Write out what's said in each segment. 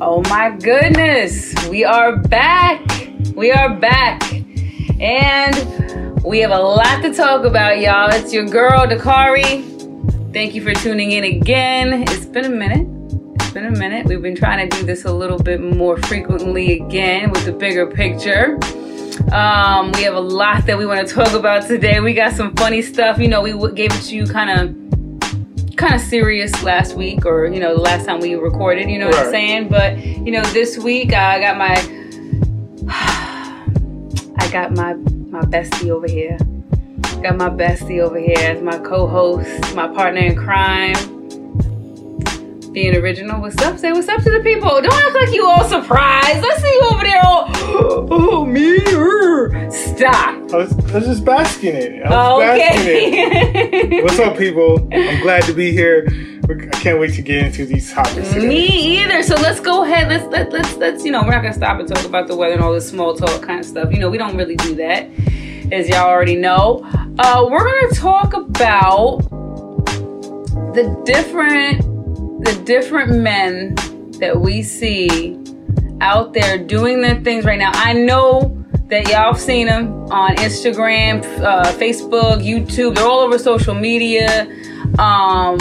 Oh my goodness, we are back. We are back. And we have a lot to talk about, y'all. It's your girl, Dakari. Thank you for tuning in again. It's been a minute. It's been a minute. We've been trying to do this a little bit more frequently again with the bigger picture. Um, we have a lot that we want to talk about today. We got some funny stuff. You know, we gave it to you kind of kind of serious last week or you know the last time we recorded you know what i'm saying? But you know this week i got my i got my my bestie over here. Got my bestie over here as my co-host my partner in crime Be'n Original what's up say what's up to the people don't act like you all surprised let's see you over there all oh me er." stop I was, I was just basking in it. I was basking in it. okay What's up, people? I'm glad to be here. I can't wait to get into these topics. Me either. So let's go ahead. Let's let let's let's you know we're not gonna stop and talk about the weather and all this small talk kind of stuff. You know we don't really do that, as y'all already know. Uh, we're gonna talk about the different the different men that we see out there doing their things right now. I know that y'all have seen them on Instagram, uh, Facebook, YouTube. They're all over social media. Um,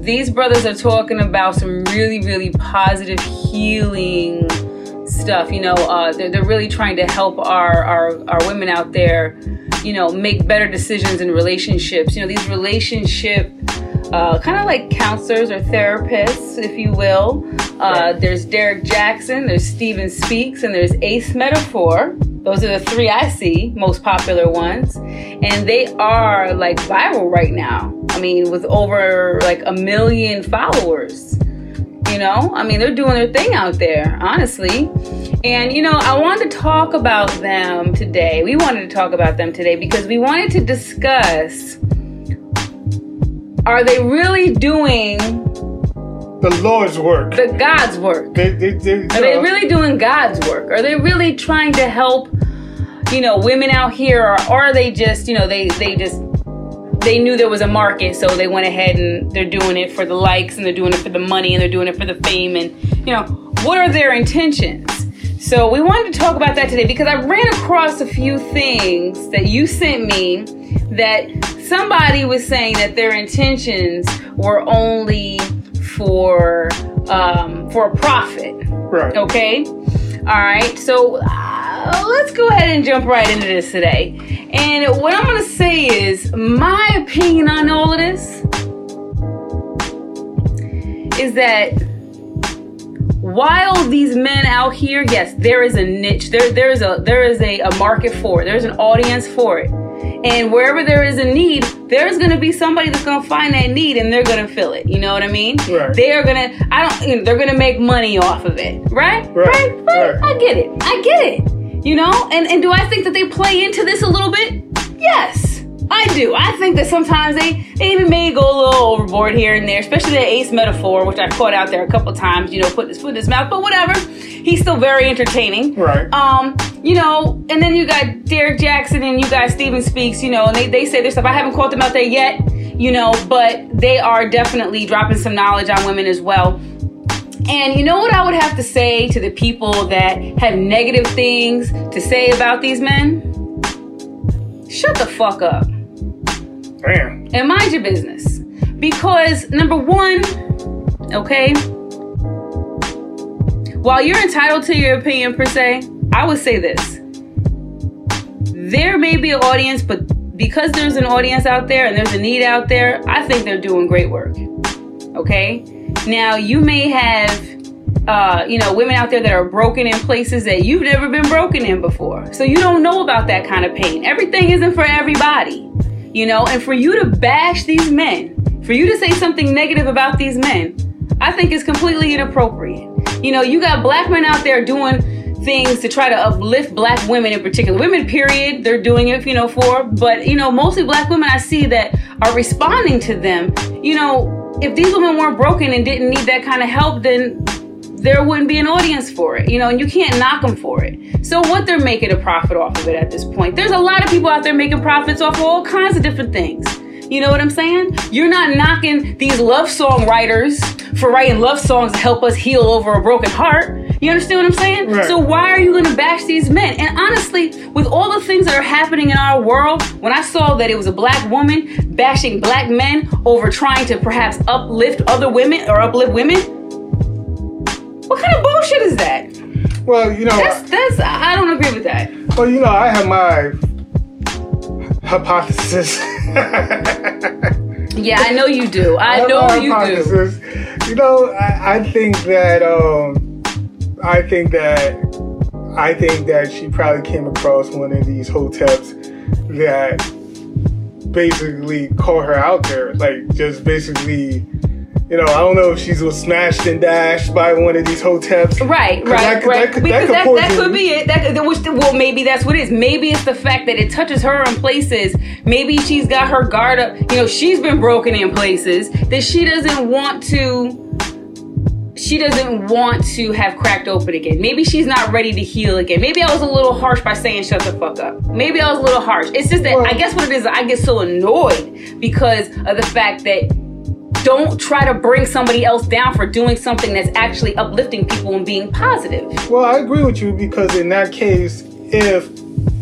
these brothers are talking about some really, really positive healing stuff. You know, uh, they're, they're really trying to help our, our, our women out there, you know, make better decisions in relationships. You know, these relationship uh, kind of like counselors or therapists, if you will. Uh, there's Derrick Jaxn, there's Stephan Speaks, and there's Ace Metaphor. Those are the three I see, most popular ones. And they are like viral right now. I mean, with over like a million followers. You know, I mean, they're doing their thing out there, honestly. And, you know, I wanted to talk about them today. We wanted to talk about them today because we wanted to discuss are they really doing The Lord's work. the God's work? They, they, they, Are they really doing God's work? Are they really trying to help, you know, women out here, or, or are they just, you know, they they just they knew there was a market, so they went ahead and they're doing it for the likes and they're doing it for the money and they're doing it for the fame and you know what are their intentions? So we wanted to talk about that today because I ran across a few things that you sent me that somebody was saying that their intentions were only for um, for a profit. Right. Okay. All right. So uh, let's go ahead and jump right into this today. And what I'm going to say is my opinion on all of this is that while these men out here, yes, there is a niche. There, there is a there is a, a market for it. There's an audience for it. And wherever there is a need, there's gonna be somebody that's gonna find that need and they're gonna fill it. You know what I mean? Right. They are gonna I don't you know, they're gonna make money off of it. Right? Right, right. I get it. I get it. You know? And and do I think that they play into this a little bit? Yes. I do. I think that sometimes they, they even may go a little overboard here and there, especially the ace metaphor, which I've caught out there a couple times, you know, put his foot in his mouth, but whatever. He's still very entertaining. Right. Um, you know, and then you got Derrick Jaxn and you got Stephan Speaks, you know, and they, they say their stuff. I haven't caught them out there yet, you know, but they are definitely dropping some knowledge on women as well. And you know what I would have to say to the people that have negative things to say about these men? Shut the fuck up Damn. and mind your business. Because, number one, okay, while you're entitled to your opinion per se, I would say this. There may be an audience, but because there's an audience out there and there's a need out there, I think they're doing great work. Okay? Now, you may have uh, you know, women out there that are broken in places that you've never been broken in before. So you don't know about that kind of pain. Everything isn't for everybody, you know, and for you to bash these men, for you to say something negative about these men, I think is completely inappropriate. You know, you got black men out there doing things to try to uplift black women in particular. Women, period, they're doing it, you know, for, but, you know, mostly black women I see that are responding to them. You know, if these women weren't broken and didn't need that kind of help, then there wouldn't be an audience for it, you know, and you can't knock them for it. So what they're making a profit off of it at this point. There's a lot of people out there making profits off of all kinds of different things. You know what I'm saying? You're not knocking these love song writers for writing love songs to help us heal over a broken heart. You understand what I'm saying? Right. So why are you gonna bash these men? And honestly, with all the things that are happening in our world, when I saw that it was a black woman bashing black men over trying to perhaps uplift other women or uplift women, what kind of bullshit is that? Well, you know, That's that's I don't agree with that. well, you know, I have my hypothesis. Yeah, I know you do. I have know you do. You know, I, I think that um, I think that I think that she probably came across one of these hoteps that basically caught her out there, like just basically. You know, I don't know if she's was smashed and dashed by one of these hoteps. Right, right, that could- right. that could- that because could that, that could be it. That could, which, well, maybe that's what it is. Maybe it's the fact that it touches her in places. Maybe she's got her guard up. You know, she's been broken in places that she doesn't want to. She doesn't want to have cracked open again. Maybe she's not ready to heal again. Maybe I was a little harsh by saying shut the fuck up. Maybe I was a little harsh. It's just that Well- I guess what it is, I get so annoyed because of the fact that don't try to bring somebody else down for doing something that's actually uplifting people and being positive. Well, I agree with you because in that case, if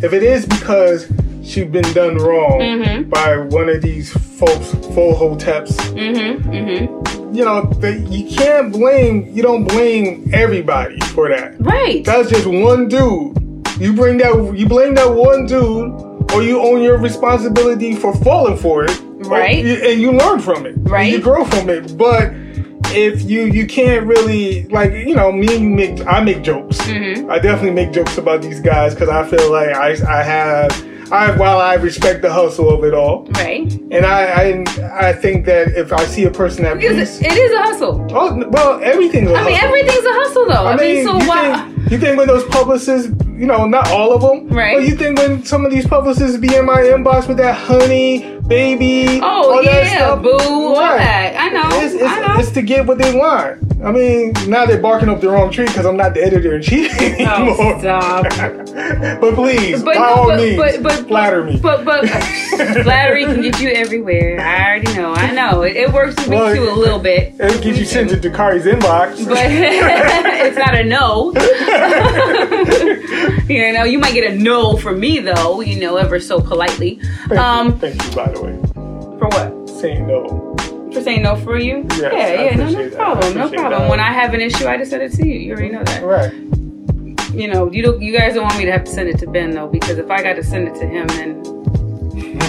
if it is because she's been done wrong Mhm. by one of these folks, full hoteps, Mm-hmm. Mm-hmm. you know, the, you can't blame. You don't blame everybody for that. Right. That's just one dude. You bring that. You blame that one dude, or you own your responsibility for falling for it. Right. you- and you learn from it. Right. you grow from it. But if you you can't really like you know me and you make I make jokes. Mhm. I definitely make jokes about these guys because I feel like I I have. I, while I respect the hustle of it all, Right. and I, I I think that if I see a person that Because it is a hustle. oh well, everything's a I mean, everything's a hustle, though. I, I mean, mean, so why? think, you think when those publicists, you know, not all of them, Right. But you think when some of these publicists be in my inbox with that honey, baby, Oh all yeah, stuff, boo, all Right. that. I know. It's, it's, I know. it's to get what they want. I mean, now they're barking up the wrong tree because I'm not the editor in chief anymore. Oh, stop. but please, But by no, all but- means, but- but- flatter me. But but flattery can get you everywhere. I already know. I know. It, it works with me too a little bit. It gets you sent to Dakari's inbox. But it's not a no. you know, you might get a no from me though. You know, ever so politely. Thank, Um, you. Thank you, by the way. for what? Saying no. For saying no for you? Yes, yeah, I yeah, no, no appreciate that. I problem, no problem. that. When I have an issue, I just send it to you. You already know that. Right. You know, you don't. You guys don't want me to have to send it to Ben though, because if I got to send it to him, then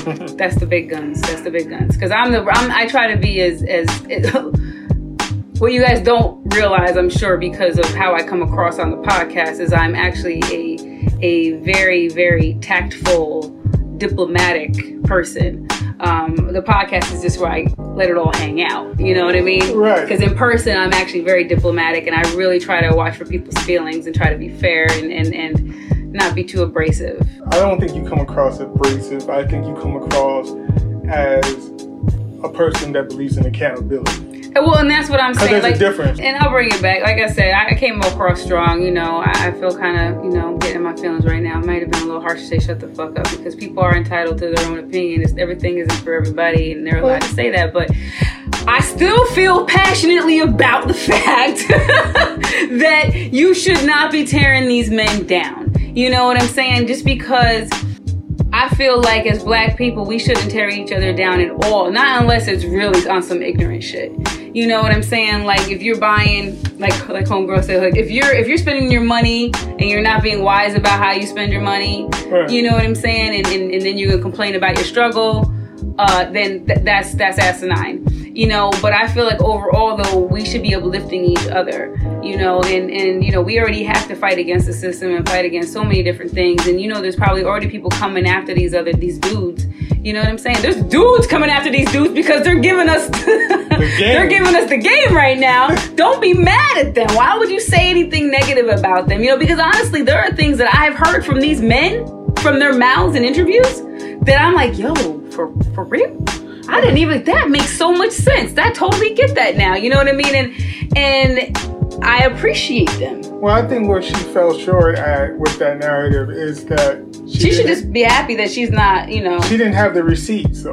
that's the big guns. That's the big guns. Because I'm the. I'm, I try to be as as. what you guys don't realize, I'm sure, because of how I come across on the podcast, is I'm actually a a very very tactful, diplomatic person. Um, the podcast is just where I let it all hang out. You know what I mean? Right. Because in person, I'm actually very diplomatic, and I really try to watch for people's feelings and try to be fair and and and not be too abrasive. I don't think you come across abrasive. I think you come across as a person that believes in accountability. And Well, and that's what I'm saying. there's Like, a difference. and I'll bring it back. Like I said, I came across strong. You know, I, I feel kind of, you know, getting my feelings right now. It might have been a little harsh to say shut the fuck up because people are entitled to their own opinion. It's, everything isn't for everybody, and they're allowed to say that. But I still feel passionately about the fact that you should not be tearing these men down. You know what I'm saying? Just because I feel like as black people, we shouldn't tear each other down at all. Not unless it's really on some ignorant shit. You know what I'm saying? Like if you're buying, like like homegirl said, like if you're if you're spending your money and you're not being wise about how you spend your money, Right. you know what I'm saying? And and, and then you can complain about your struggle. Uh, then th- that's that's asinine, you know. But I feel like overall, though, we should be uplifting each other, you know. And and you know, we already have to fight against the system and fight against so many different things. And you know, there's probably already people coming after these other these dudes. You know what I'm saying? There's dudes coming after these dudes because they're giving us they're giving us the game right now. Don't be mad at them. Why would you say anything negative about them? You know, because honestly, there are things that I've heard from these men from their mouths in interviews that I'm like, yo, for for real? I didn't even that makes so much sense. I totally get that now. You know what I mean? And and I appreciate them. Well, I think where she fell short at with that narrative is that She should just be happy that she's not, you know. she didn't have the receipts though.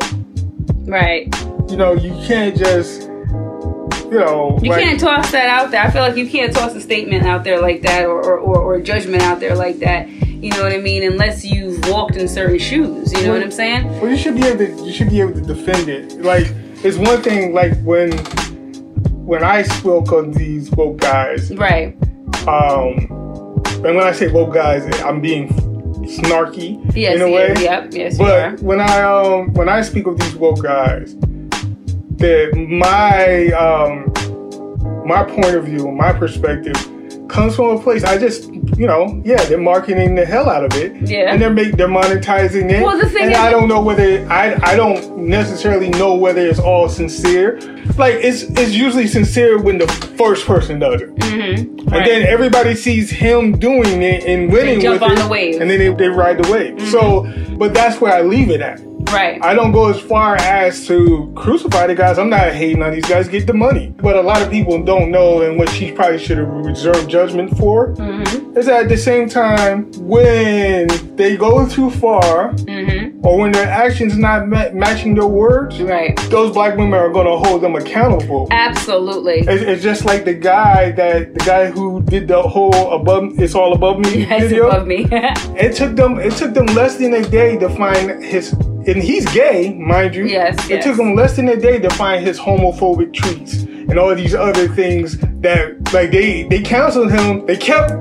Right. You know, you can't just, you know, You like- can't toss that out there. I feel like you can't toss a statement out there like that or, or, or, or a judgment out there like that. You know what I mean? Unless you've walked in certain shoes. You know what I'm saying? Well, you should be able to. You should be able to defend it. Like it's one thing. Like when when I spoke on these woke guys, Right. um, and when I say woke guys, I'm being snarky Yes. in a way. Yep. Yes, you are. But when I um when I speak of these woke guys, that my um my point of view, my perspective comes from a place I just you know yeah they're marketing the hell out of it Yeah. and they're make they're monetizing it Well, the thing and is- I don't know whether I I don't necessarily know whether it's all sincere like it's it's usually sincere when the first person does it Mm-hmm. and then everybody sees him doing it and winning jump with on it the wave. Mm-hmm. and then they, they ride the wave so but that's where I leave it at right. I don't go as far as to crucify the guys. I'm not hating on these guys. Get the money. But a lot of people don't know, and what she probably should have reserved judgment for mm-hmm. is that at the same time when they go too far, Mm-hmm. or when their actions not ma- matching their words, Right. those black women are going to hold them accountable. Absolutely. It's, it's just like the guy that the guy who did the whole above it's all above me That's video. above me. It took them. It took them less than a day to find his. And he's gay, mind you. Yes, It yes. took him less than a day to find his homophobic tweets and all these other things that, like, they they canceled him. They kept.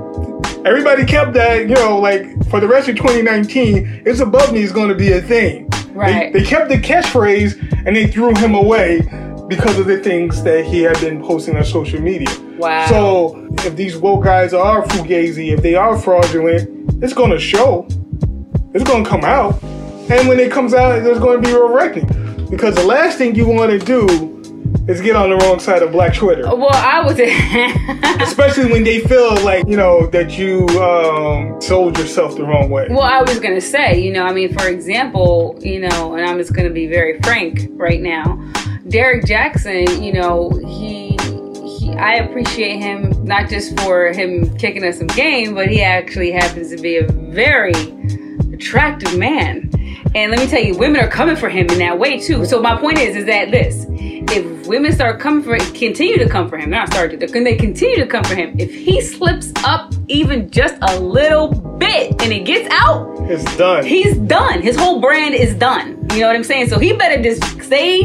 Everybody kept that, you know, like for the rest of 2019, it's above me is going to be a thing. Right. They, they kept the catchphrase and they threw him away because of the things that he had been posting on social media. Wow. So if these woke guys are fugazi, if they are fraudulent, it's gonna show. It's gonna come out. And when it comes out, there's gonna be a reckoning. Because the last thing you wanna do is get on the wrong side of Black Twitter. well, I was. Especially when they feel like, you know, that you um, sold yourself the wrong way. Well, I was gonna say, you know, I mean, for example, you know, and I'm just gonna be very frank right now. Derrick Jaxn, you know, he, he, I appreciate him not just for him kicking us some game, but he actually happens to be a very attractive man. And let me tell you, women are coming for him in that way too. So my point is, is that this: if women start coming for, continue to come for him, not start to, can they continue to come for him? If he slips up even just a little bit and it gets out, It's done. he's done. His whole brand is done. You know what I'm saying? So he better just stay,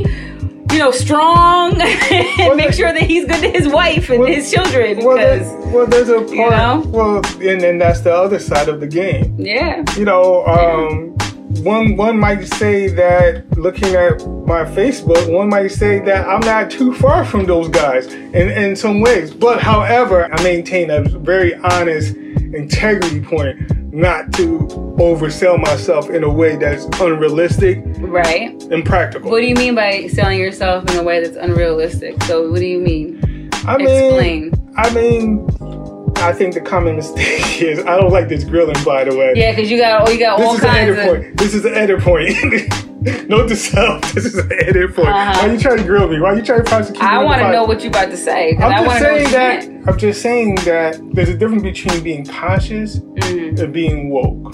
you know, strong and make sure that he's good to his wife and Well- his children. well, Because there's, well, there's a part. know? Well, and then that's the other side of the game. yeah, you know, um, one one might say that looking at my Facebook, one might say that I'm not too far from those guys in, in some ways. But however, I maintain a very honest integrity point not to oversell myself in a way that's unrealistic right. impractical. What do you mean by selling yourself in a way that's unrealistic? So what do you mean? I mean, Explain. I mean, I think the common mistake is I don't like this grilling, by the way. Yeah, because you got oh, you got This all kinds of. point. This is an edit point. Note to self. This is an edit point. Uh-huh. Why you trying to grill me? Why you trying to prosecute me? I want to know what you about to say. I'm I just want to know what saying that. I'm just saying that there's a difference between being conscious Mhm. and being woke,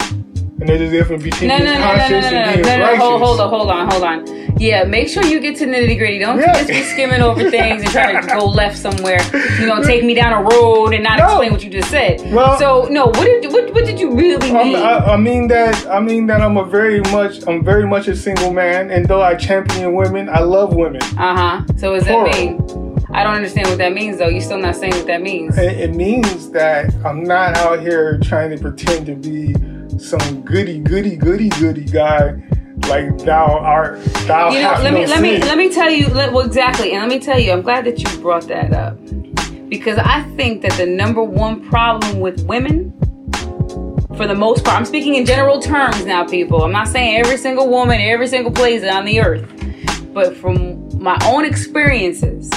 and difference between No, no, being no, no, no, conscious no, no, and being no, no, righteous. hold, hold on, hold on, hold on. Yeah, make sure you get to the nitty gritty. Don't Yeah. just be skimming over things and try to go left somewhere. You know, take me down a road and not No. explain what you just said. Well- so no, what did what, what did you really mean? I, I mean that I mean that I'm a very much I'm very much a single man, and though I champion women, I love women. Uh huh. So what does that mean? I don't understand what that means though. You're still not saying what that means. It, it means that I'm not out here trying to pretend to be some goody goody goody goody guy like thou art thou You know, let no me let me let me tell you let, well exactly, and let me tell you, I'm glad that you brought that up. Because I think that the number one problem with women, for the most part, I'm speaking in general terms now, people. I'm not saying every single woman, every single place on the earth, but from my own experiences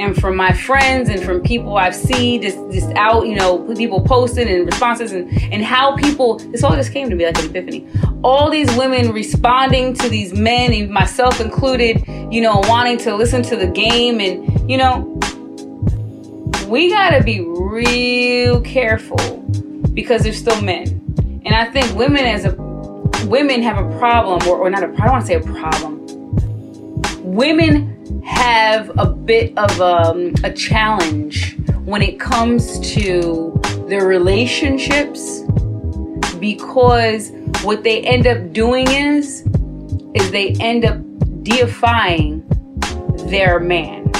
and from my friends and from people I've seen just just out, you know, people posting and responses and and how people this all just came to me like an epiphany. All these women responding to these men, and myself included, you know, wanting to listen to the game and you know, we gotta be real careful because they're still men. And I think women as a women have a problem or, or not a I don't want to say a problem. women have a bit of um, a challenge when it comes to their relationships because what they end up doing is is they end up deifying their man.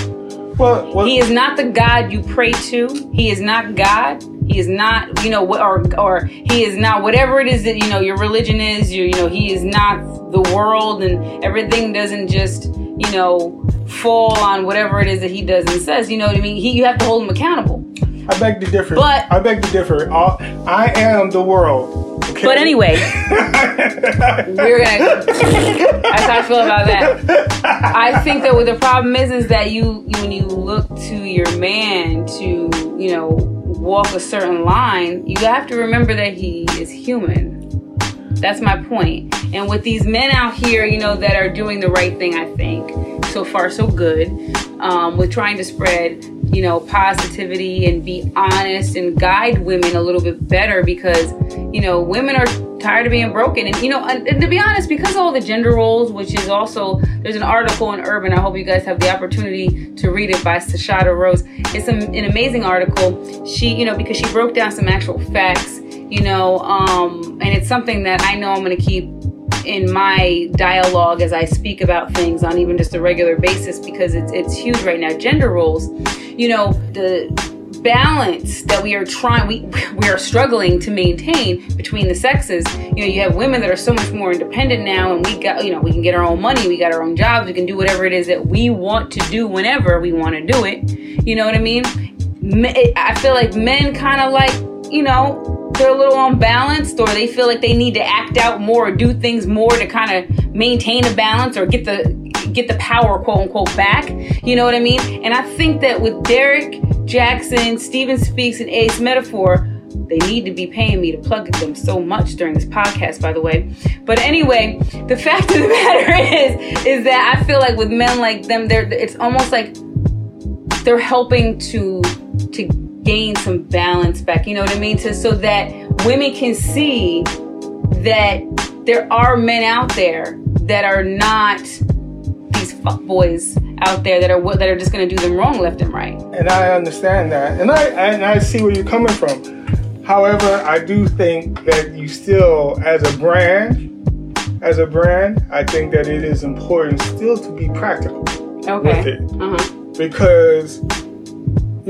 Well, well He is not the God you pray to. He is not God. He is not, you know, or or he is not whatever it is that you know your religion is. You you know, he is not the world, and everything doesn't just you know fall on whatever it is that he does and says. You know what I mean? He you have to hold him accountable. I beg to differ. But- I beg to differ. I, I am the world. Okay? But anyway, we're gonna. That's how I feel about that. I think that what the problem is is that you, you when you look to your man to you know walk a certain line, you have to remember that he is human. That's my point. And with these men out here, you know, that are doing the right thing, I think so far so good. Um, with trying to spread, you know, positivity and be honest and guide women a little bit better because, you know, women are tired of being broken. And you know, and, and to be honest, because of all the gender roles, which is also there's an article in Urban. I hope you guys have the opportunity to read it by Sashada Rose. It's an amazing article. She, you know, because she broke down some actual facts you know um, and it's something that i know i'm going to keep in my dialogue as i speak about things on even just a regular basis because it's, it's huge right now. Gender roles you know the balance that we are trying we we are struggling to maintain between the sexes. You know you have women that are so much more independent now and we got you know we can get our own money we got our own jobs we can do whatever it is that we want to do whenever we want to do it. You know what i mean? I feel like men kind of like you know they're a little unbalanced or they feel like they need to act out more or do things more to kind of maintain a balance or get the get the power quote unquote back. You know what i mean? And i think that with derrick jaxn stephan speaks and ace metaphor they need to be paying me to plug them so much during this podcast by the way. But anyway the fact of the matter is is that i feel like with men like them they're it's almost like they're helping to to gain some balance back you know what i mean? To so that women can see that there are men out there that are not these fuckboys out there that are that are just going to do them wrong left and right. And I understand that, and I and I see where you're coming from. However, I do think that you still, as a brand, as a brand, I think that it is important still to be practical with it. Uh-huh. Because,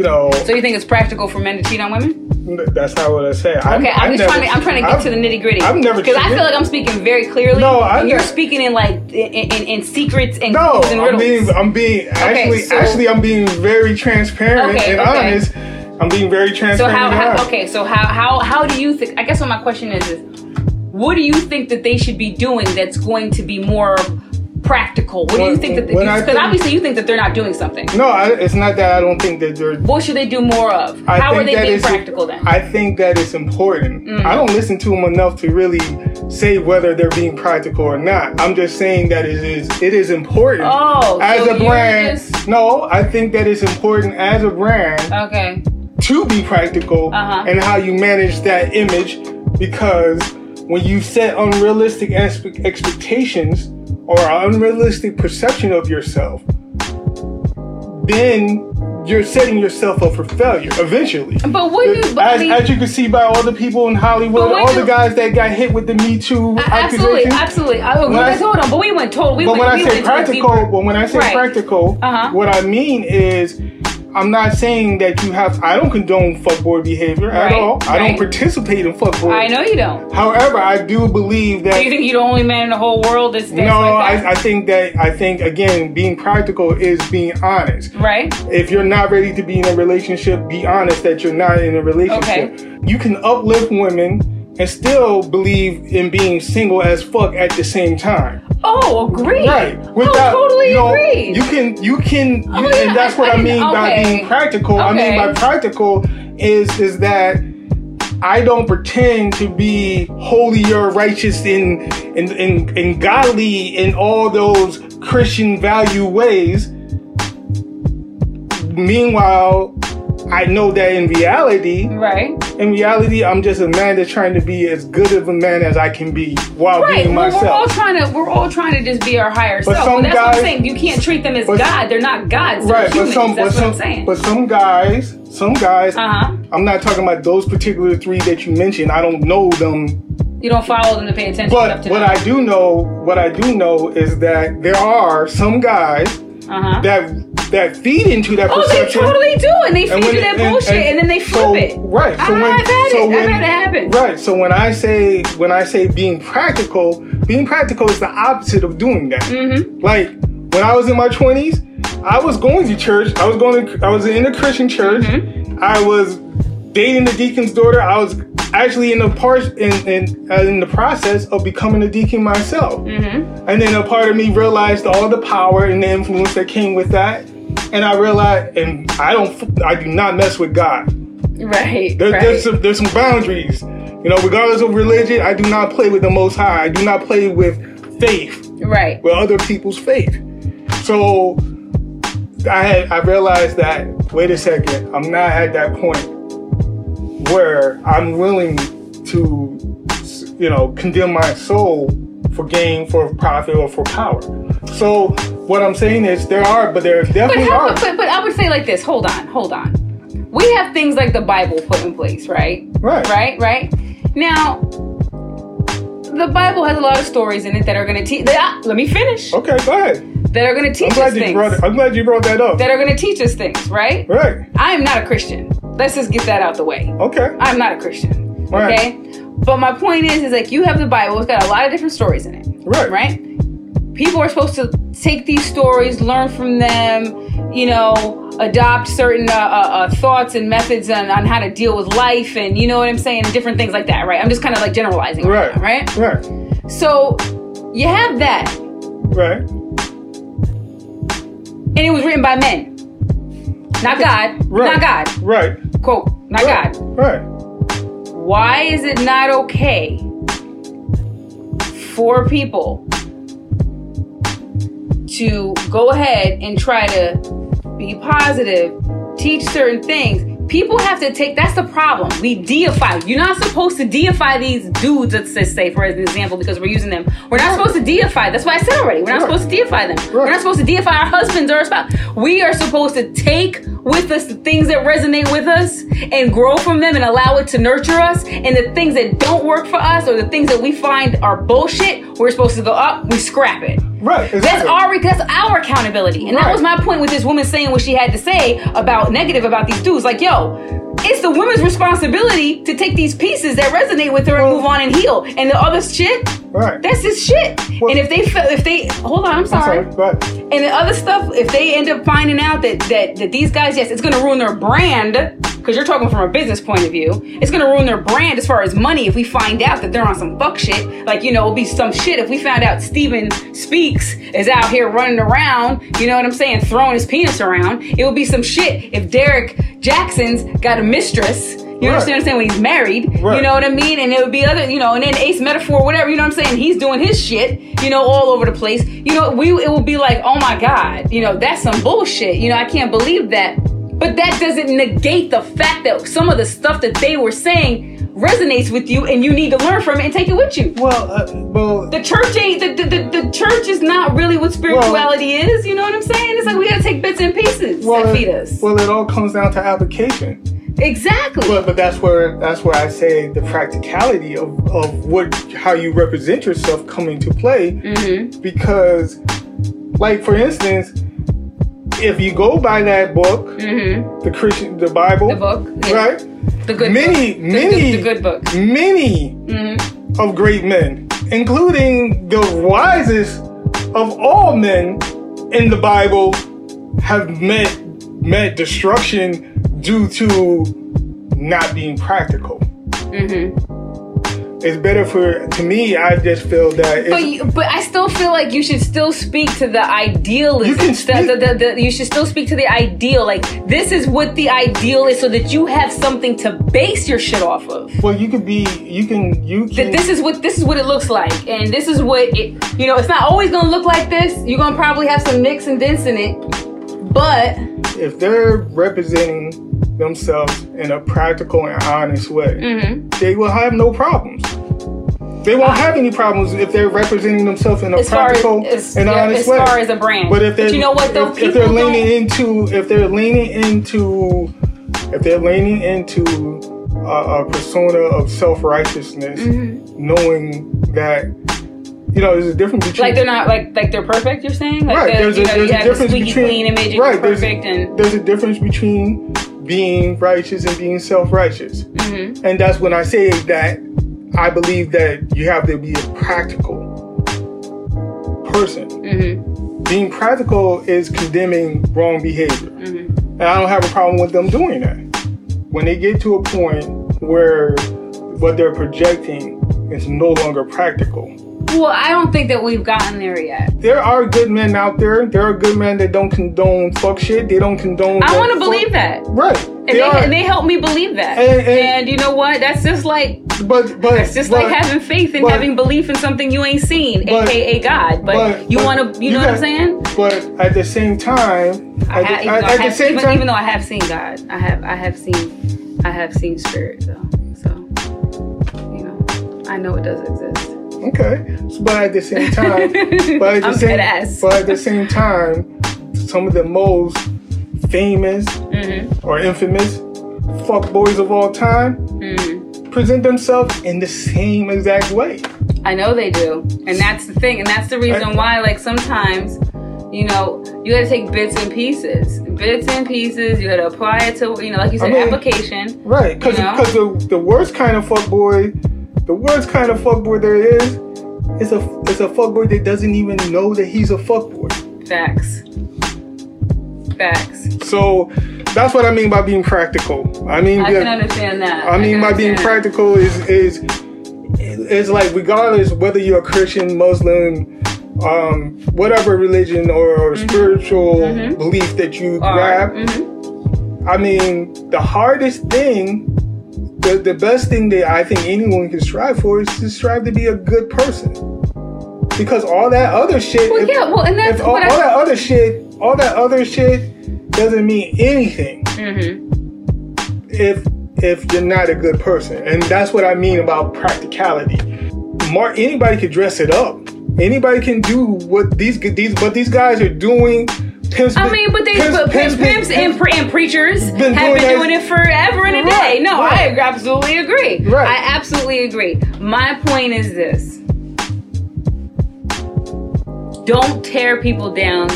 you know, so you think it's practical for men to cheat on women that's not what I say. Okay, I'm, just trying to I'm trying to get to the nitty gritty. I've never because I feel like I'm speaking very clearly. No, I- you're speaking in like in, in, in secrets and No, and I'm being, I'm being actually, so- actually, I'm being very transparent Okay, and okay. honest. I'm being very so transparent. how, how okay so how how how do you think? I guess what my question is is what do you think that they should be doing that's going to be more practical? What do you think that because obviously you think that they're not doing something. No, I, it's not that I don't think that they're. What should they do more of? I how are they being practical then? I think that it's important. Mm. I don't listen to them enough to really say whether they're being practical or not. I'm just saying that it is it is important Oh, as so a brand. just- No, I think that it's important as a brand okay. to be practical Uh-huh. and how you manage that image because when you set unrealistic expe- expectations or an unrealistic perception of yourself, then you're setting yourself up for failure eventually. But what do you? But, As, as you can see by all the people in Hollywood, all you- the guys that got hit with the Me Too absolutely, absolutely. I, When I- hold on, but we went total. We But went, when I we say went into it practical, deeper. but when I say practical, Uh-huh. what I mean is, I'm not saying that you have. I don't condone fuckboy behavior at Right, all. I don't participate in fuckboy. I know you don't. However, I do believe that. Do you think you're the only man in the whole world that's, that's no, like that? I, I think that I think again, being practical is being honest. right? If you're not ready to be in a relationship, be honest that you're not in a relationship. Okay. You can uplift women and still believe in being single as fuck at the same time. Oh, agree. Right. oh, totally you know, agree. You can you can Oh, you- yeah, and that's I- what I I, mean by okay. being practical. I mean by practical is is that I don't pretend to be holy or righteous in in, in, in godly in all those Christian value ways. Meanwhile, I know that in reality, Right. In reality, I'm just a man that's trying to be as good of a man as I can be while Right. being Well, we're all trying to we're all trying to just be our higher But self. some But that's what guys- I'm saying. You can't treat them as but- God. They're not gods. They're Right, but humans. some, but that's some, I'm saying. but some guys, some guys. uh huh. I'm not talking about those particular three that you mentioned. I don't know them You don't follow them to pay attention. But to what know. I do know, what I do know is that there are some guys uh-huh. that that feed into that Oh, they perception. totally do, and they feed when you that bullshit, and, then they flip so, it. Right. So Ah, when, I've had so it. when, I've had it happen. Right. So when I say when I say being practical, being practical is the opposite of doing that. Mm-hmm. Like when I was in my twenties, I was going to church. I was going to. I was in a Christian church. Mm-hmm. I was dating the deacon's daughter. I was actually in the part in in, uh, in the process of becoming a deacon myself. Mm-hmm. And then a part of me realized all the power and the influence that came with that. And I realized, and I don't, I do not mess with God. Right. There, right. There's some, there's some boundaries. You know, regardless of religion, I do not play with the Most High. I do not play with faith, right. with other people's faith. So I had, I realized that. Wait a second, I'm not at that point where I'm willing to, you know, condemn my soul for gain, for profit, or for power. So what I'm saying is there are, but there But, definitely how, are. but but I would say like this. Hold on. Hold on. We have things like the Bible put in place, right? Right. Right. Right. Now, the Bible has a lot of stories in it that are going to teach. Ah, let me finish. Okay, go ahead. That are going to teach I'm glad us you things. brought. I'm glad you brought that up. that are going to teach us things, right? right. I am not a Christian. Let's just get that out the way. Okay. I'm not a Christian. Right. Okay? But my point is, is like you have the Bible, it's got a lot of different stories in it. Right. Right? People are supposed to take these stories, learn from them, you know, adopt certain uh, uh, uh, thoughts and methods on, on how to deal with life and you know what I'm saying, and different things like that, right? I'm just kind of like generalizing Right. right now, right? Right. So you have that, Right. and it was written by men. Not God. Right. Not God. Right. Quote. Not right. God. Right. why is it not okay for people to go ahead and try to be positive, teach certain things? People have to take that's the problem. We deify. You're not supposed to deify these dudes, let's just say, for an example, because we're using them. We're not supposed to deify. That's why I said already. We're not Right. supposed to deify them. We're not supposed to deify our husbands or our spouse. We are supposed to take with us the things that resonate with us and grow from them and allow it to nurture us. And the things that don't work for us or the things that we find are bullshit, we're supposed to go up, we scrap it. Right. That's our that's our accountability. And that was my point with this woman saying what she had to say about negative about these dudes. Like, yo, it's the woman's responsibility to take these pieces that resonate with her and move on and heal. And the other shit, Right. that's his shit. Well- and if they fe- if they hold on, I'm I'm sorry. sorry. And the other stuff, if they end up finding out that that, that these guys, yes, it's gonna ruin their brand. Because you're talking from a business point of view, it's gonna ruin their brand as far as money if we find out that they're on some fuck shit. Like, you know, it'll be some shit if we found out Stephan Speaks is out here running around, you know what I'm saying, throwing his penis around. It would be some shit if Derrick Jaxn's got a mistress. You Right. understand what I'm saying? When he's married, you know what I mean? And it would be other, you know, and then Ace Metaphor, whatever, you know what I'm saying? He's doing his shit, you know, all over the place. You know, we it will be like, oh my God, you know, that's some bullshit. You know, I can't believe that. But that doesn't negate the fact that some of the stuff that they were saying resonates with you and you need to learn from it and take it with you. Well, uh, well, The church ain't the, the, the, the church is not really what spirituality is, you know what I'm saying? It's like we gotta take bits and pieces well, that it- feed us. well, it all comes down to application. exactly. But but that's where that's where I say the practicality of, of what how you represent yourself come into play mm-hmm. because like for instance if you go by that book Mm-hmm. the Christian the Bible The book. yeah. right The good many book. many the, the good book. many Mm-hmm. of great men including the wisest of all men in the Bible have met met destruction due to not being practical Mm-hmm. It's better for to me i just feel that But you, but I still feel like you should still speak to the idealism. You can speak- the, the, the- you should still speak to the ideal. Like this is what the ideal is, so that you have something to base your shit off of. well you could be you can you can this is what this is what it looks like, and this is what it. You know, it's not always gonna look like this. You're gonna probably have some nicks and dents in it, but if they're representing themselves in a practical and honest way, hmm they will have no problems. They won't have any problems if they're representing themselves in a As practical as, and yeah, honest as way. far as a brand. But if they're you know what though, if, if they're leaning into if they're leaning into if they're leaning into a, a persona of self righteousness, Mm-hmm. knowing that you know there's a difference between like they're not like like they're perfect. You're saying like right. There's you a, there's you a difference between clean image and right. you're There's, and there's a difference between being righteous and being self righteous, Mhm. and that's when I say that I believe that you have to be a practical person. Mhm. Being practical is condemning wrong behavior. Mhm. And I don't have a problem with them doing that. When they get to a point where what they're projecting is no longer practical. Well, I don't think that we've gotten there yet. There are good men out there. There are good men that don't condone fuck shit. They don't condone. I want to believe that. Right. And They they, they help me believe that. And- And, and- you know what? That's just like but but it's just but, like having faith and but- having belief in something you ain't seen, But- aka God. But, you want to, you you know what I'm saying? But at the same time, I at, ha- the, at, though I at the same even, time, even though I have seen God, I have, I have seen, I have seen spirit though. So, I know it does exist. okay. But at the same time, but at the I'm same, but at the same time, some of the most famous Mhm. or infamous fuck boys of all time Mhm. present themselves in the same exact way. I know they do, and that's the thing, and that's the reason why, like sometimes, you know, you got to take bits and pieces, bits and pieces. You got to apply it to, you know, like you said, mean- application. Right, because You know? the the worst kind of fuck boy, the worst kind of fuck boy there is, is a is a fuck boy that doesn't even know that he's a fuck boy. Facts. Facts. So that's what I mean by being practical. I mean, I yeah, can understand that. I mean can by being practical is is is like regardless whether you're a Christian, Muslim, um, whatever religion or, or spiritual Mhm. belief that you grab. mhm. I mean, the hardest thing, the, the best thing that I think anyone can strive for is to strive to be a good person. Because all that other shit, Well, if, yeah, well, and that's all, all that other shit, all that other shit doesn't mean anything Mhm. if if you're not a good person. And that's what I mean about practicality. Mar- anybody can dress it up. Anybody can do what these these but these guys are doing. Pimps, I mean, but they, pimps- but pimps, pimps- pimps and, pre- and preachers have been doing it forever and a day. No. I absolutely agree. Right. I absolutely agree. My point is this: don't tear people down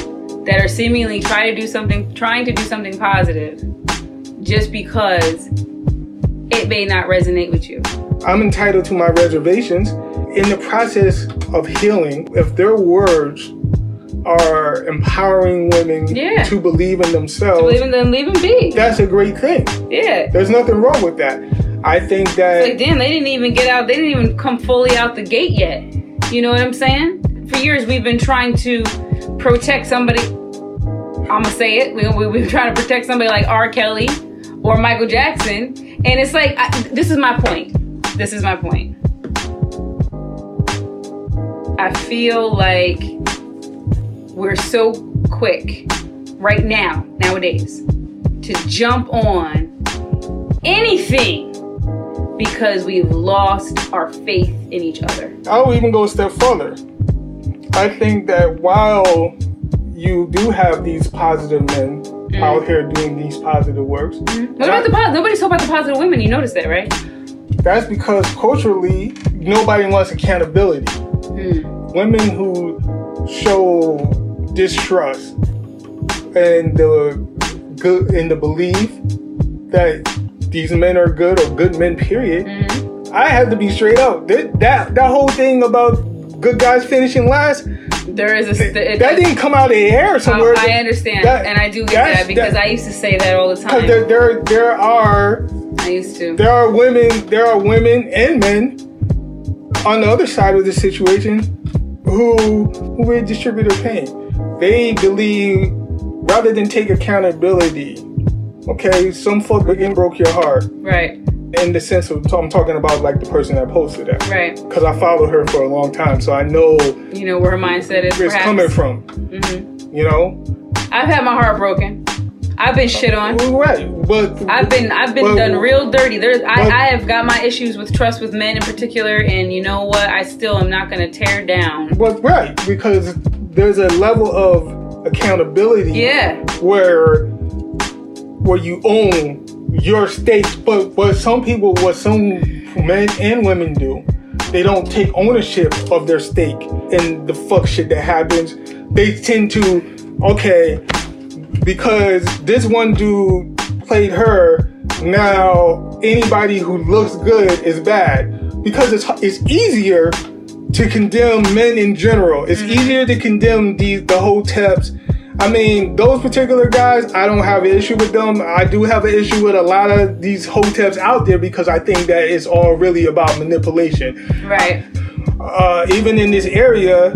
that are seemingly trying to do something, trying to do something positive, just because it may not resonate with you. I'm entitled to my reservations. In the process of healing, if their words are empowering women Yeah. to believe in themselves, Leave them, then leave them be. that's a great thing. Yeah. There's nothing wrong with that. I think that Like, damn, they didn't even get out. They didn't even come fully out the gate yet. You know what I'm saying? For years, we've been trying to protect somebody. I'm gonna say it. We, we, we've been trying to protect somebody like R. Kelly or Michael Jackson, and it's like I, this is my point. This is my point. I feel like we're so quick right now, nowadays, to jump on anything because we've lost our faith in each other. I'll even go a step further. I think that while you do have these positive men Mm. out here doing these positive works, What about the po- nobody's talking about the positive women? You noticed that, right? that's because culturally nobody wants accountability. Mm. Women who show distrust and the good in the belief that these men are good or good men, period. Mhm. I have to be straight up. That that, that whole thing about good guys finishing last, There is a st- it- that didn't come out of the air I, somewhere. I understand, that- and I do get that because that- I used to say that all the time. there, there, there are I used to. there are women there are women and men on the other side of the situation who who distribute their pain. They believe rather than take accountability. Okay, some fuck again broke your heart Right, in the sense of I'm talking about like the person that posted that right. because I followed her for a long time, so I know You know where her mindset is. it's perhaps. coming from. Mhm. You know, I've had my heart broken. I've been shit on. Right, but I've been I've been but- done real dirty. There's I, but- I have got my issues with trust with men in particular, and you know what? I still am not gonna tear down. But right, because there's a level of accountability Yeah, where where you own your stake. But but some people, what some men and women do, they don't take ownership of their stake and the fuck shit that happens. They tend to okay because this one dude played her. Now anybody who looks good is bad because it's it's easier to condemn men in general. It's mm-hmm. easier to condemn the the hoteps. I mean, those particular guys, I don't have an issue with them. I do have an issue with a lot of these hoteps out there because I think that it's all really about manipulation. right. Uh, even in this area,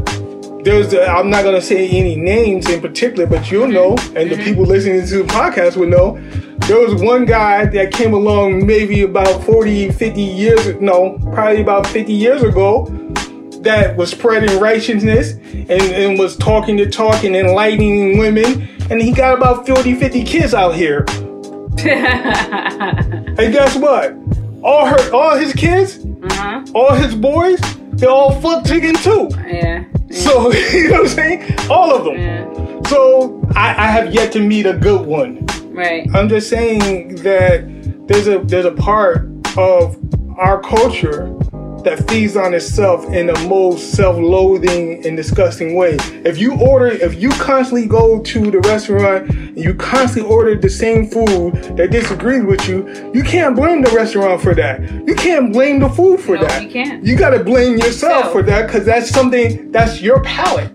there's i I'm not gonna say any names in particular, but you'll mm-hmm. know, and the mm-hmm. people listening to the podcast will know. There was one guy that came along maybe about 40, 50 years, no, probably about 50 years ago, that was spreading righteousness and, and was talking to talk and enlightening women. And he got about 40, 50 kids out here. And guess what? All her, all his kids, uh-huh. all his boys, they all fuck chicken too. Yeah. So you know what I'm saying? All of them. Yeah. So I, I have yet to meet a good one. Right. I'm just saying that there's a there's a part of our culture that feeds on itself in the most self-loathing and disgusting way. If you order, if you constantly go to the restaurant and you constantly order the same food that disagrees with you, you can't blame the restaurant for that. You can't blame the food for No, that. you can't. You gotta blame yourself So- for that because that's something that's your palate.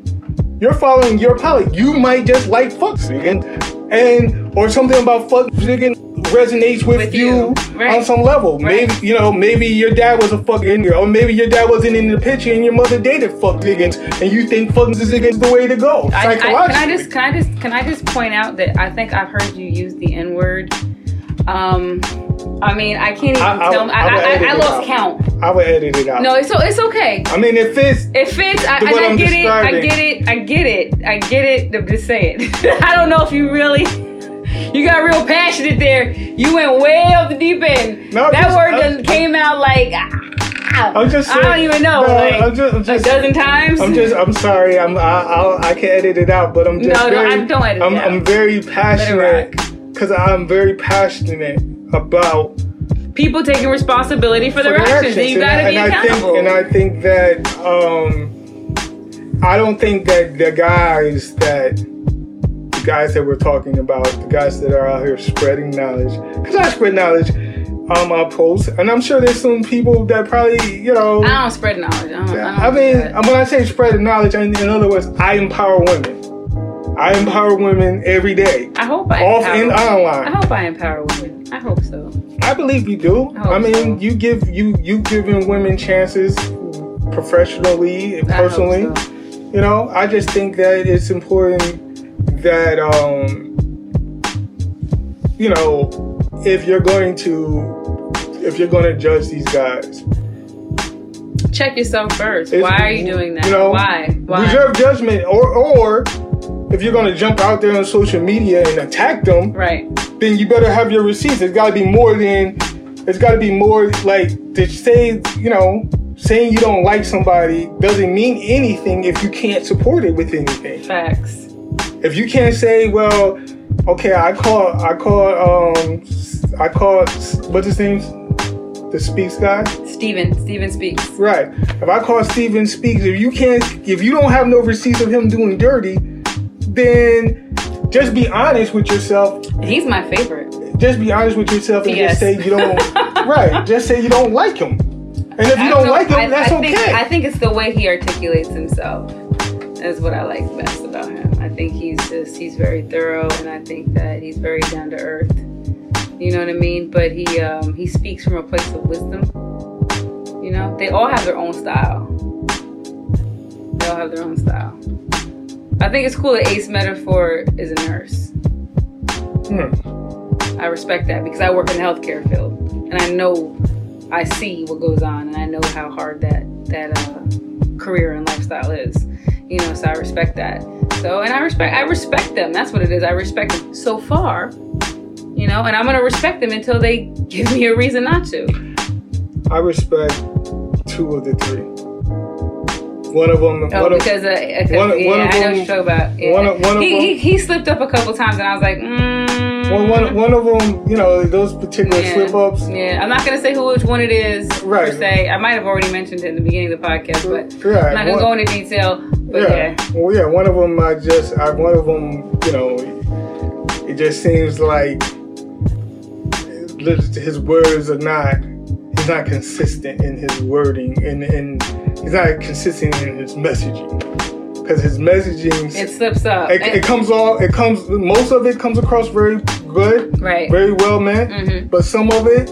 You're following your palate. You might just like fuck chicken, and or something about fuck chicken resonates with, With you, you, right. on some level. Right. Maybe you know, maybe your dad was a fucking or maybe your dad wasn't in the picture and your mother dated fuck chickens, and you think fucking chickens is the way to go I, I, can I just can I just can I just point out that I think I've heard you use the N word. Um, I mean, I can't even I- tell. I, I I, lost count. I would edit it out. No, it's so it's okay. I mean it fits. It fits. I, The and I get it. I get it. I get it. I get it. Just saying. I don't know if you really. You got real passionate there. You went way off the deep end. No, that just- word I'm- done came out like. ah, I'm just I don't even know. No, like, I'm just- I'm a dozen times. I'm just. I'm sorry. I'm. I, I'll, I can edit it out, but I'm just. No, no, very, I- don't edit it I'm, out. I'm very passionate because I'm very passionate about People taking responsibility for their for their actions. And you gotta I- be and I think, and I think that um, I don't think that the guys that guys that we're talking about, the guys that are out here spreading knowledge, because I spread knowledge on my posts, and I'm sure there's some people that probably you know. I don't spread knowledge. I don't. I, don't I mean, that. when I say spread knowledge, I- in other words, I empower women. I empower women every day, I hope I off empower, and I hope I empower women. I hope so. I believe you do. I I mean, so. you give you you giving women chances professionally and I hope personally. so. You know, I just think that it's important that um, you know, if you're going to if you're going to judge these guys, Check yourself first. Why are you doing that? you know, Why? Why? reserve judgment, or or if you're going to jump out there on social media and attack them, Right. then you better have your receipts. It's got to be more than. It's got to be more like to say you know saying you don't like somebody doesn't mean anything if you can't support it with anything. Facts. If you can't say, well, okay, I call, I call, um, I call, what's his name? The Speaks guy. Stephan. Stephan speaks. Right. If I call Stephan Speaks, if you can't, if you don't have no receipts of him doing dirty, then just be honest with yourself He's my favorite. just be honest with yourself and Yes. just say you don't right just say you don't like him and if you I don't like him I, that's I think, okay I think it's the way he articulates himself. That's what I like best about him. I think just he's very thorough, and I think that he's very down to earth. You know what I mean? But he um, he speaks from a place of wisdom. You know, they all have their own style. They all have their own style. I think it's cool that Ace Metaphor is a nurse. Hmm. I respect that because I work in the healthcare field and I know I see what goes on and I know how hard that that uh, career and lifestyle is. You know, so I respect that. So, and I respect I respect them. That's what it is. I respect them so far. You know, and I'm gonna respect them until they give me a reason not to. I respect two of the three. One of them. Oh, one of, because, uh, because one of- yeah, one of I know what them- you're talking about. Yeah. one of- one of he, them- he, he slipped up a couple times, and I was like, mm, well, one, one of them, you know, those particular yeah. slip ups. Yeah, I'm not gonna say who which one it is Right. per se. I might have already mentioned it in the beginning of the podcast, but Yeah, I'm not gonna go into detail. But yeah. yeah, Well, yeah, one of them, I just, I, one of them, you know, it just seems like his words are not, he's not consistent in his wording and, and he's not consistent in his messaging. Because his messaging, it slips up. it, it comes all, it comes, most of it comes across very good, right. very well meant, Mhm. but some of it,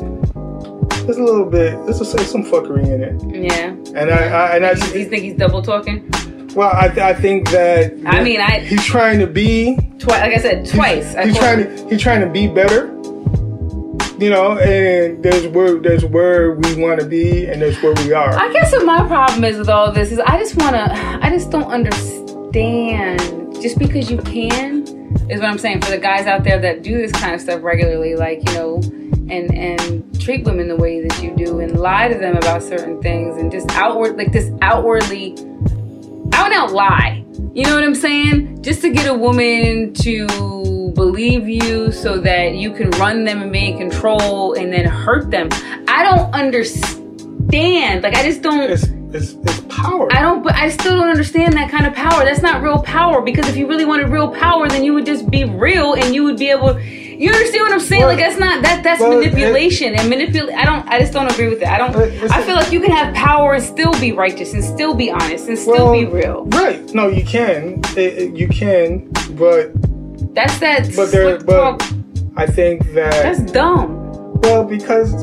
there's a little bit, there's, a, there's some fuckery in it. Yeah. And I, I and I, Do you think he's double talking? Well, I, I think that I mean, I- he's trying to be Twice, like I said, twice. I he's trying to he's trying to be better. You know, and there's where there's where we want to be, and there's where we are. I guess what my problem is with all this is I just wanna, I just don't understand. Just because you can is what I'm saying for the guys out there that do this kind of stuff regularly, like you know, and and treat women the way that you do, and lie to them about certain things, and just outward like this outwardly, out and out lie. You know what I'm saying? Just to get a woman to believe you so that you can run them and be in control and then hurt them. I don't understand. Like I just don't It's it's it's power. I don't but I still don't understand that kind of power. That's not real power because if you really wanted real power then you would just be real and you would be able you understand what I'm saying? Well- like that's not that that's well, it- manipulation and manipulate I don't I just don't agree with it. I don't I feel like you can have power and still be righteous and still be honest and still Well, be real. Right? No, you can. It, it- you can, but That's that but there, but talk. I think that That's dumb. Well because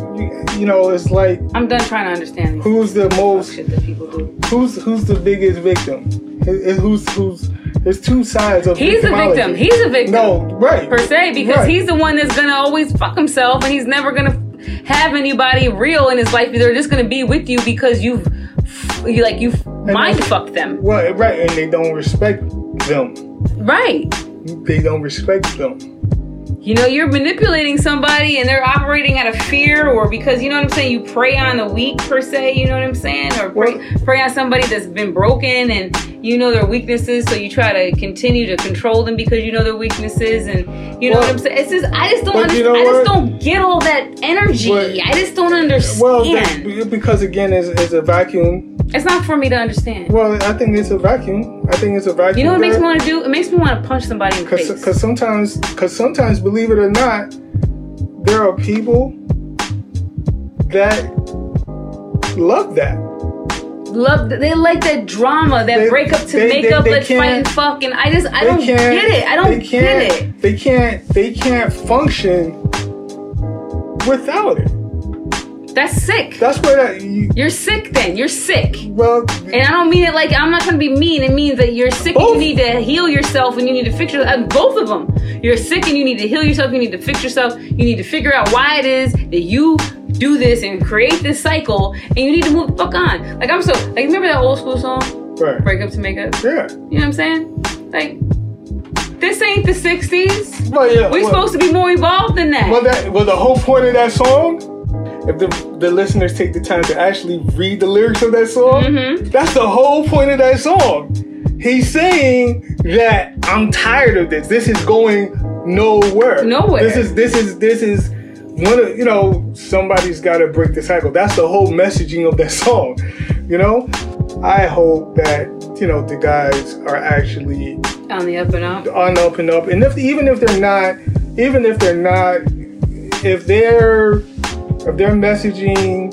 you, know it's like I'm done trying to understand who's the most shit that people do. who's who's the biggest victim? Who- Who's who's there's two sides of He's a victim. He's a victim. no right per se because Right. he's the one that's gonna always fuck himself and he's never gonna have anybody real in his life. They're just gonna be with you because you've you like you've mind fucked them. Well, right, and they don't respect them. Right. They don't respect them. You know, you're manipulating somebody and they're operating out of fear or because you know what I'm saying, you prey on the weak per se, you know what I'm saying? Or prey, prey on somebody that's been broken and you know their weaknesses, so you try to continue to control them because you know their weaknesses and you know Well, what I'm saying? It's just I just don't but you understand. know I just don't get all that energy. But- I just don't understand. Well, because again, it's, it's a vacuum. it's not for me to understand. Well, I think it's a vacuum. I think it's a vacuum. You know what makes me want to do? It makes me want to punch somebody in the face. Because sometimes, because sometimes, believe it or not, there are people that love that. Love they like that drama, that They- breakup to they- make they- up, they let's fight and fuck, and I just I don't get it. I don't get it. They can't. They can't function without it. That's sick. That's where that. You, You're sick then. You're sick. well, And I don't mean it like I'm not trying to be mean. It means that you're sick and you need to heal yourself and you need to fix your uh, both of them. You're sick and you need to heal yourself. You need to fix yourself. You need to figure out why it is that you do this and create this cycle. And you need to move the fuck on. Like I'm so like remember that old school song, right. "Break Up to Make Up." Yeah. You know what I'm saying? Like this ain't the '60s. Well, yeah. We're well, supposed to be more evolved than that. Well, that well, the whole point of that song. If the, the listeners take the time to actually read the lyrics of that song, Mhm. that's the whole point of that song. He's saying that I'm tired of this. This is going nowhere. Nowhere. This is this is this is one of you know somebody's got to break the cycle. That's the whole messaging of that song. You know, I hope that you know the guys are actually on the up and up. on the up and up. And if even if they're not, even if they're not, if they're if their messaging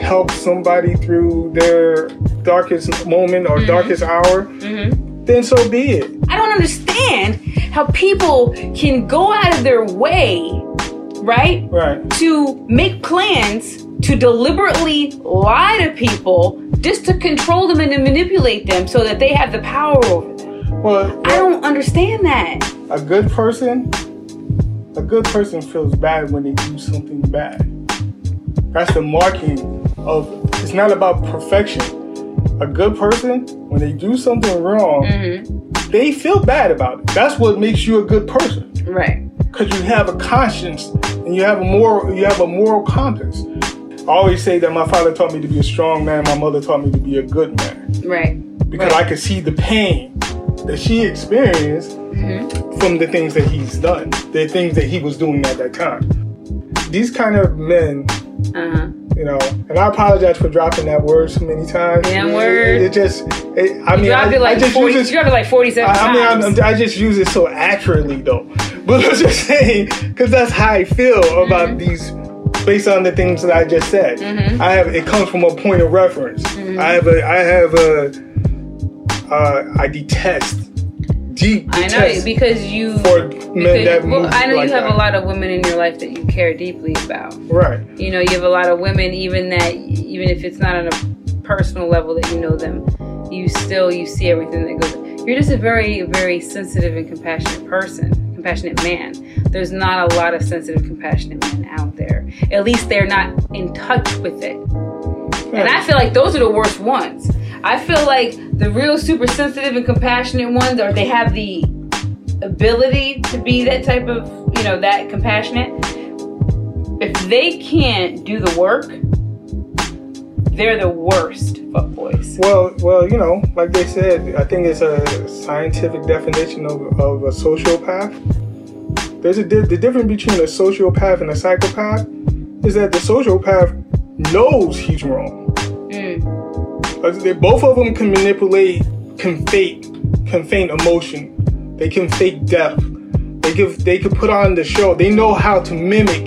helps somebody through their darkest moment or darkest hour, hmm then so be it. I don't understand how people can go out of their way, right, Right. to make plans to deliberately lie to people just to control them and to manipulate them so that they have the power over them. Well, I don't understand that. a good person, a good person feels bad when they do something bad. That's the marking of. It's not about perfection. a good person, when they do something wrong, Mm-hmm. they feel bad about it. That's what makes you a good person. Right. Because you have a conscience and you have a moral you have a moral compass. I always say that my father taught me to be a strong man, my mother taught me to be a good man. Right. Because Right. I could see the pain that she experienced Mm-hmm. from the things that he's done, the things that he was doing at that time. These kind of men, Uh huh. you know, and I apologize for dropping that word so many times. Damn word. It, it just, it, I mean, Drop I, like I just forty. use You it. drop it like forty-seven I, I mean. I'm, I just use it so accurately though. But I'm just saying, because that's how I feel about Mm-hmm. these, based on the things that I just said. Mhm. I have it comes from a point of reference. Mm-hmm. I have a, I have a, uh, I detest, deep I know because you. for men that well, I know like you have that. a lot of women in your life that you care deeply about. Right. You know, you have a lot of women, even that, even if it's not on a personal level that you know them, you still you see everything that goes. You're just a very, very sensitive and compassionate person, compassionate man. There's not a lot of sensitive, compassionate men out there. At least they're not in touch with it. And I feel like those are the worst ones. I feel like the real super sensitive and compassionate ones are they have the ability to be that type of, you know, that compassionate. If they can't do the work, they're the worst fuckboys. Well, well, you know, like they said, I think it's a scientific definition of, of a sociopath. There's a di- the difference between a sociopath and a psychopath is that the sociopath knows he's wrong. Mm, They, both of them can manipulate, can fake, can feign emotion. They can fake death. They give, they can put on the show. They know how to mimic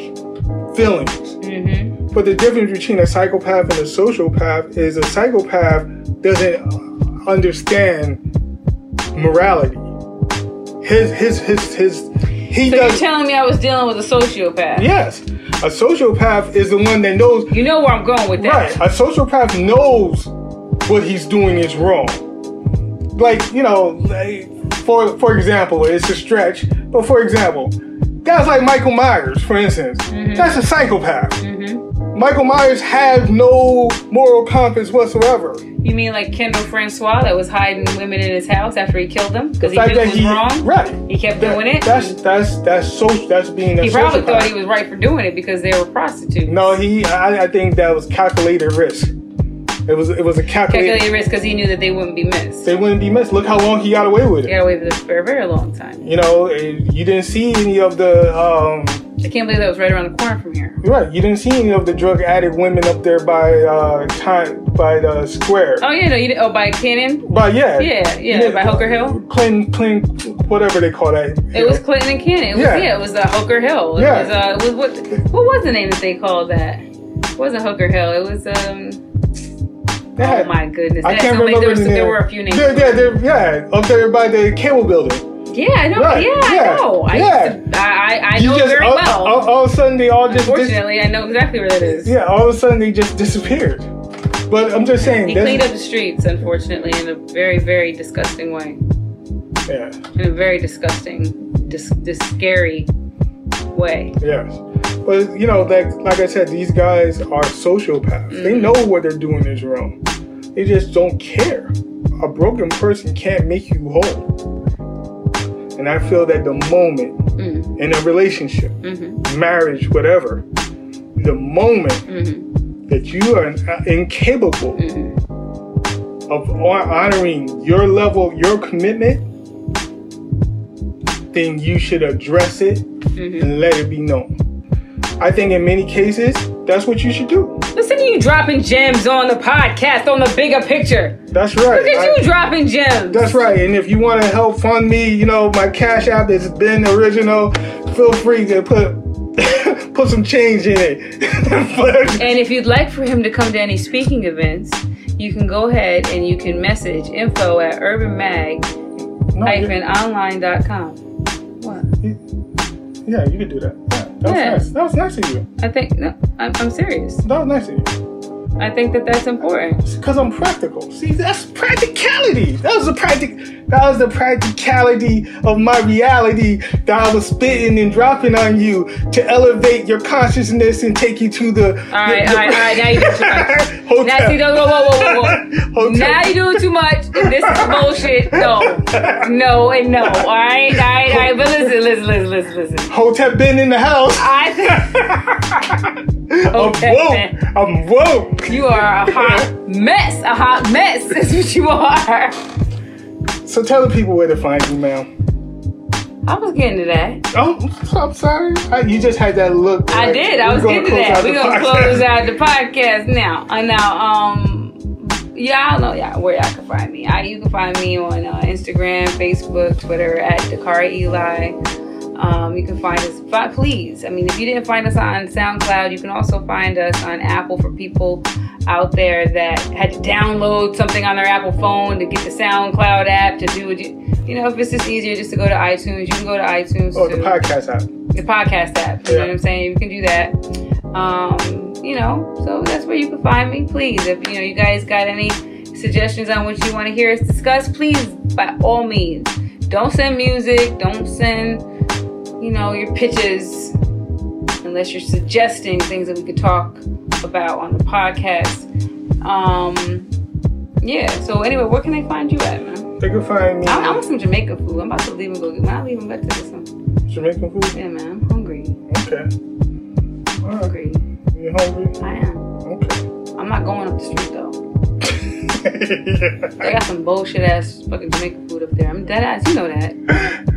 feelings. hmm But the difference between a psychopath and a sociopath is a psychopath doesn't understand morality. His his his his he So you're telling me I was dealing with a sociopath? yes. A sociopath is the one that knows You know where I'm going with that. right. A sociopath knows what he's doing is wrong. Like you know, like, for for example, it's a stretch, but for example, guys like Michael Myers, for instance, that's a psychopath. hmm Michael Myers has no moral compass whatsoever. You mean like Kendall Francois that was hiding women in his house after he killed them because he fact knew it was wrong? right? He kept That- doing it. That's that's that's so that's being a he probably sociopath. thought he was right for doing it because they were prostitutes. No, he. I, I think that was calculated risk. It was it was a calculated. calculated risk because he knew that they wouldn't be missed. They wouldn't be missed. Look how long he got away with He it. got away with it for a very long time. You know, eh, you didn't see any of the. Um, I can't believe that was right around the corner from here. right, you didn't see any of the drug addict women up there by uh, time by the square. Oh yeah, no, you didn't. oh by Cannon. By yeah, Yeah, yeah, by Hooker Hill. Clinton, Clinton, whatever they call that. It was Clinton and Cannon. It was Yeah. yeah, it was uh, Hooker Hill. It Yeah. was uh, it was what what was the name that they called that? It wasn't Hooker Hill. It was um. They Oh had- my goodness! I can't so remember There, was, the there were a few names. Yeah, yeah, they're, yeah, up there by the cable building. Yeah, I know. Right, Yeah, yeah, I know. Yeah. I, I, I know just very all, well. all, all of a sudden they all just dis- Unfortunately, I know exactly where that is. yeah, all of a sudden they just disappeared. But I'm just saying, He cleaned up the streets, unfortunately, in a very, very disgusting way. yeah, In a very disgusting, dis, dis scary way. yes. But you know, like like I said, these guys are sociopaths. They Mm-hmm. know what they're doing is wrong. They just don't care. A broken person can't make you whole. And I feel that the moment Mm, in a relationship, hmm marriage, whatever, the moment hmm that you are incapable hmm of honoring your level, your commitment, then you should address it and let it be known. I think in many cases, that's what you should do. Listen to you dropping gems on the podcast on the bigger picture. That's right. Look at I- you dropping gems. that's right. And if you want to help fund me, you know, my cash app has Be'n Original. Feel free to put put some change in it. And if you'd like for him to come to any speaking events, you can go ahead and you can message info at urbanmag-online.com. What? yeah, you can do that. Yeah, that was nice. That was nice of you. I think, no, I'm, I'm serious. That was nice of you. I think that that's important. Because I'm practical. See, that's practicality. That was a practic. That was the practicality of my reality that I was spitting and dropping on you to elevate your consciousness and take you to the. All right, the, all right, all right. Now you do too much. Hotel. Now see, whoa, whoa, whoa, whoa, whoa. Now you doing too much. And this is bullshit. No, no, and no. All right, all right, all right. But listen, listen, listen, listen, listen. Hotep been in the house. I think I'm woke. I'm woke. you are a hot mess. A hot mess. is what you are. So tell the people where to find you, ma'am. I was getting to that. Oh, I'm sorry. I, you just had that look. I like, did. I was getting to that. We're gonna podcast. close out the podcast now. Uh, now, um, y'all know y'all where y'all can find me. I, you can find me on uh, Instagram, Facebook, Twitter at Dakari Eli. Um, you can find us, but please, I mean, if you didn't find us on SoundCloud, you can also find us on Apple for people out there that had to download something on their Apple phone to get the SoundCloud app to do it. You know, if it's just easier just to go to iTunes, you can go to iTunes. Oh, too the podcast app. the podcast app. You Yeah. know what I'm saying? You can do that. Um, you know, so that's where you can find me. Please, if you know you guys got any suggestions on what you want to hear us discuss, please, by all means, don't send music. Don't send, you know, your pitches unless you're suggesting things that we could talk about on the podcast. Um, yeah. So anyway, where can they find you at, man? They can find me I, I want some Jamaican food. I'm about to leave and go get. When I leave, I'm about to get some. Jamaican food. Yeah, man, I'm hungry. Okay. All right. hungry. You hungry? I am. Okay. I'm not going up the street though. They got some bullshit ass fucking Jamaican food up there. I'm dead ass. You know that.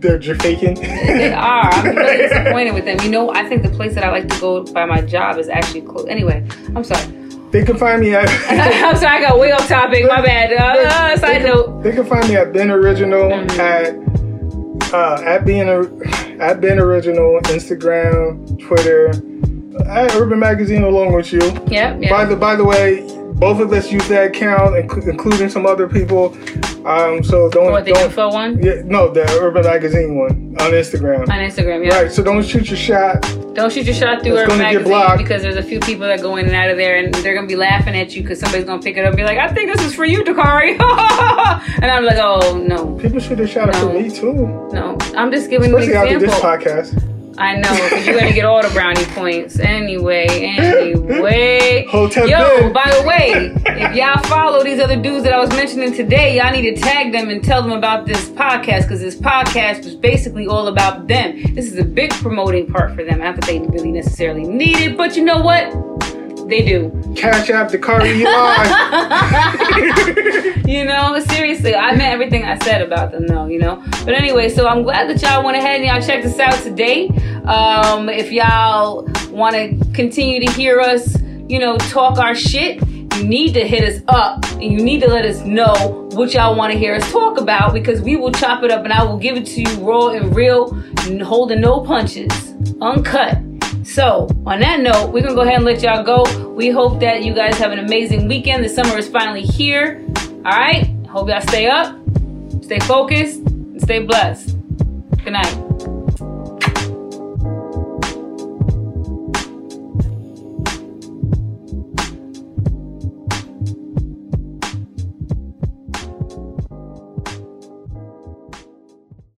They're just faking. They are. I'm really disappointed with them. You know, I think the place that I like to go by my job is actually close. Anyway, I'm sorry. They can find me at. I'm sorry. I got way off topic. My bad. Uh, they, side can, note. they can find me at Be'n Original Mhm. at uh, at being at Be'n Original Instagram, Twitter, at Urban Magazine along with you. Yep. By the by the way, both of us use that account, including some other people. Um, so don't What the don't info one yeah, no the Urban Magazine one on Instagram. on Instagram. Yeah. Right, so don't shoot your shot. Don't shoot your shot through Urban Magazine because there's a few people that go in and out of there and they're gonna be laughing at you because somebody's gonna pick it up and be like, I think this is for you, Dakari. and I'm like, oh no, People should have shot No. for me too, no. I'm just giving especially an after this podcast. I know, because you're gonna get all the brownie points anyway. Anyway. Hotep Yo, by the way, if y'all follow these other dudes that I was mentioning today, y'all need to tag them and tell them about this podcast because this podcast was basically all about them. This is a big promoting part for them. Not that they really necessarily need it, but you know what? They do. Cash App, Dakari Eli. you know, seriously, I meant everything I said about them, though, you know. But anyway, so I'm glad that y'all went ahead and y'all checked us out today. Um, if y'all want to continue to hear us, you know, talk our shit, you need to hit us up and you need to let us know what y'all want to hear us talk about because we will chop it up and I will give it to you raw and real, holding no punches, uncut. So, on that note, we're gonna go ahead and let y'all go. We hope that you guys have an amazing weekend. The summer is finally here. All right. Hope y'all stay up, stay focused, and stay blessed. Good night.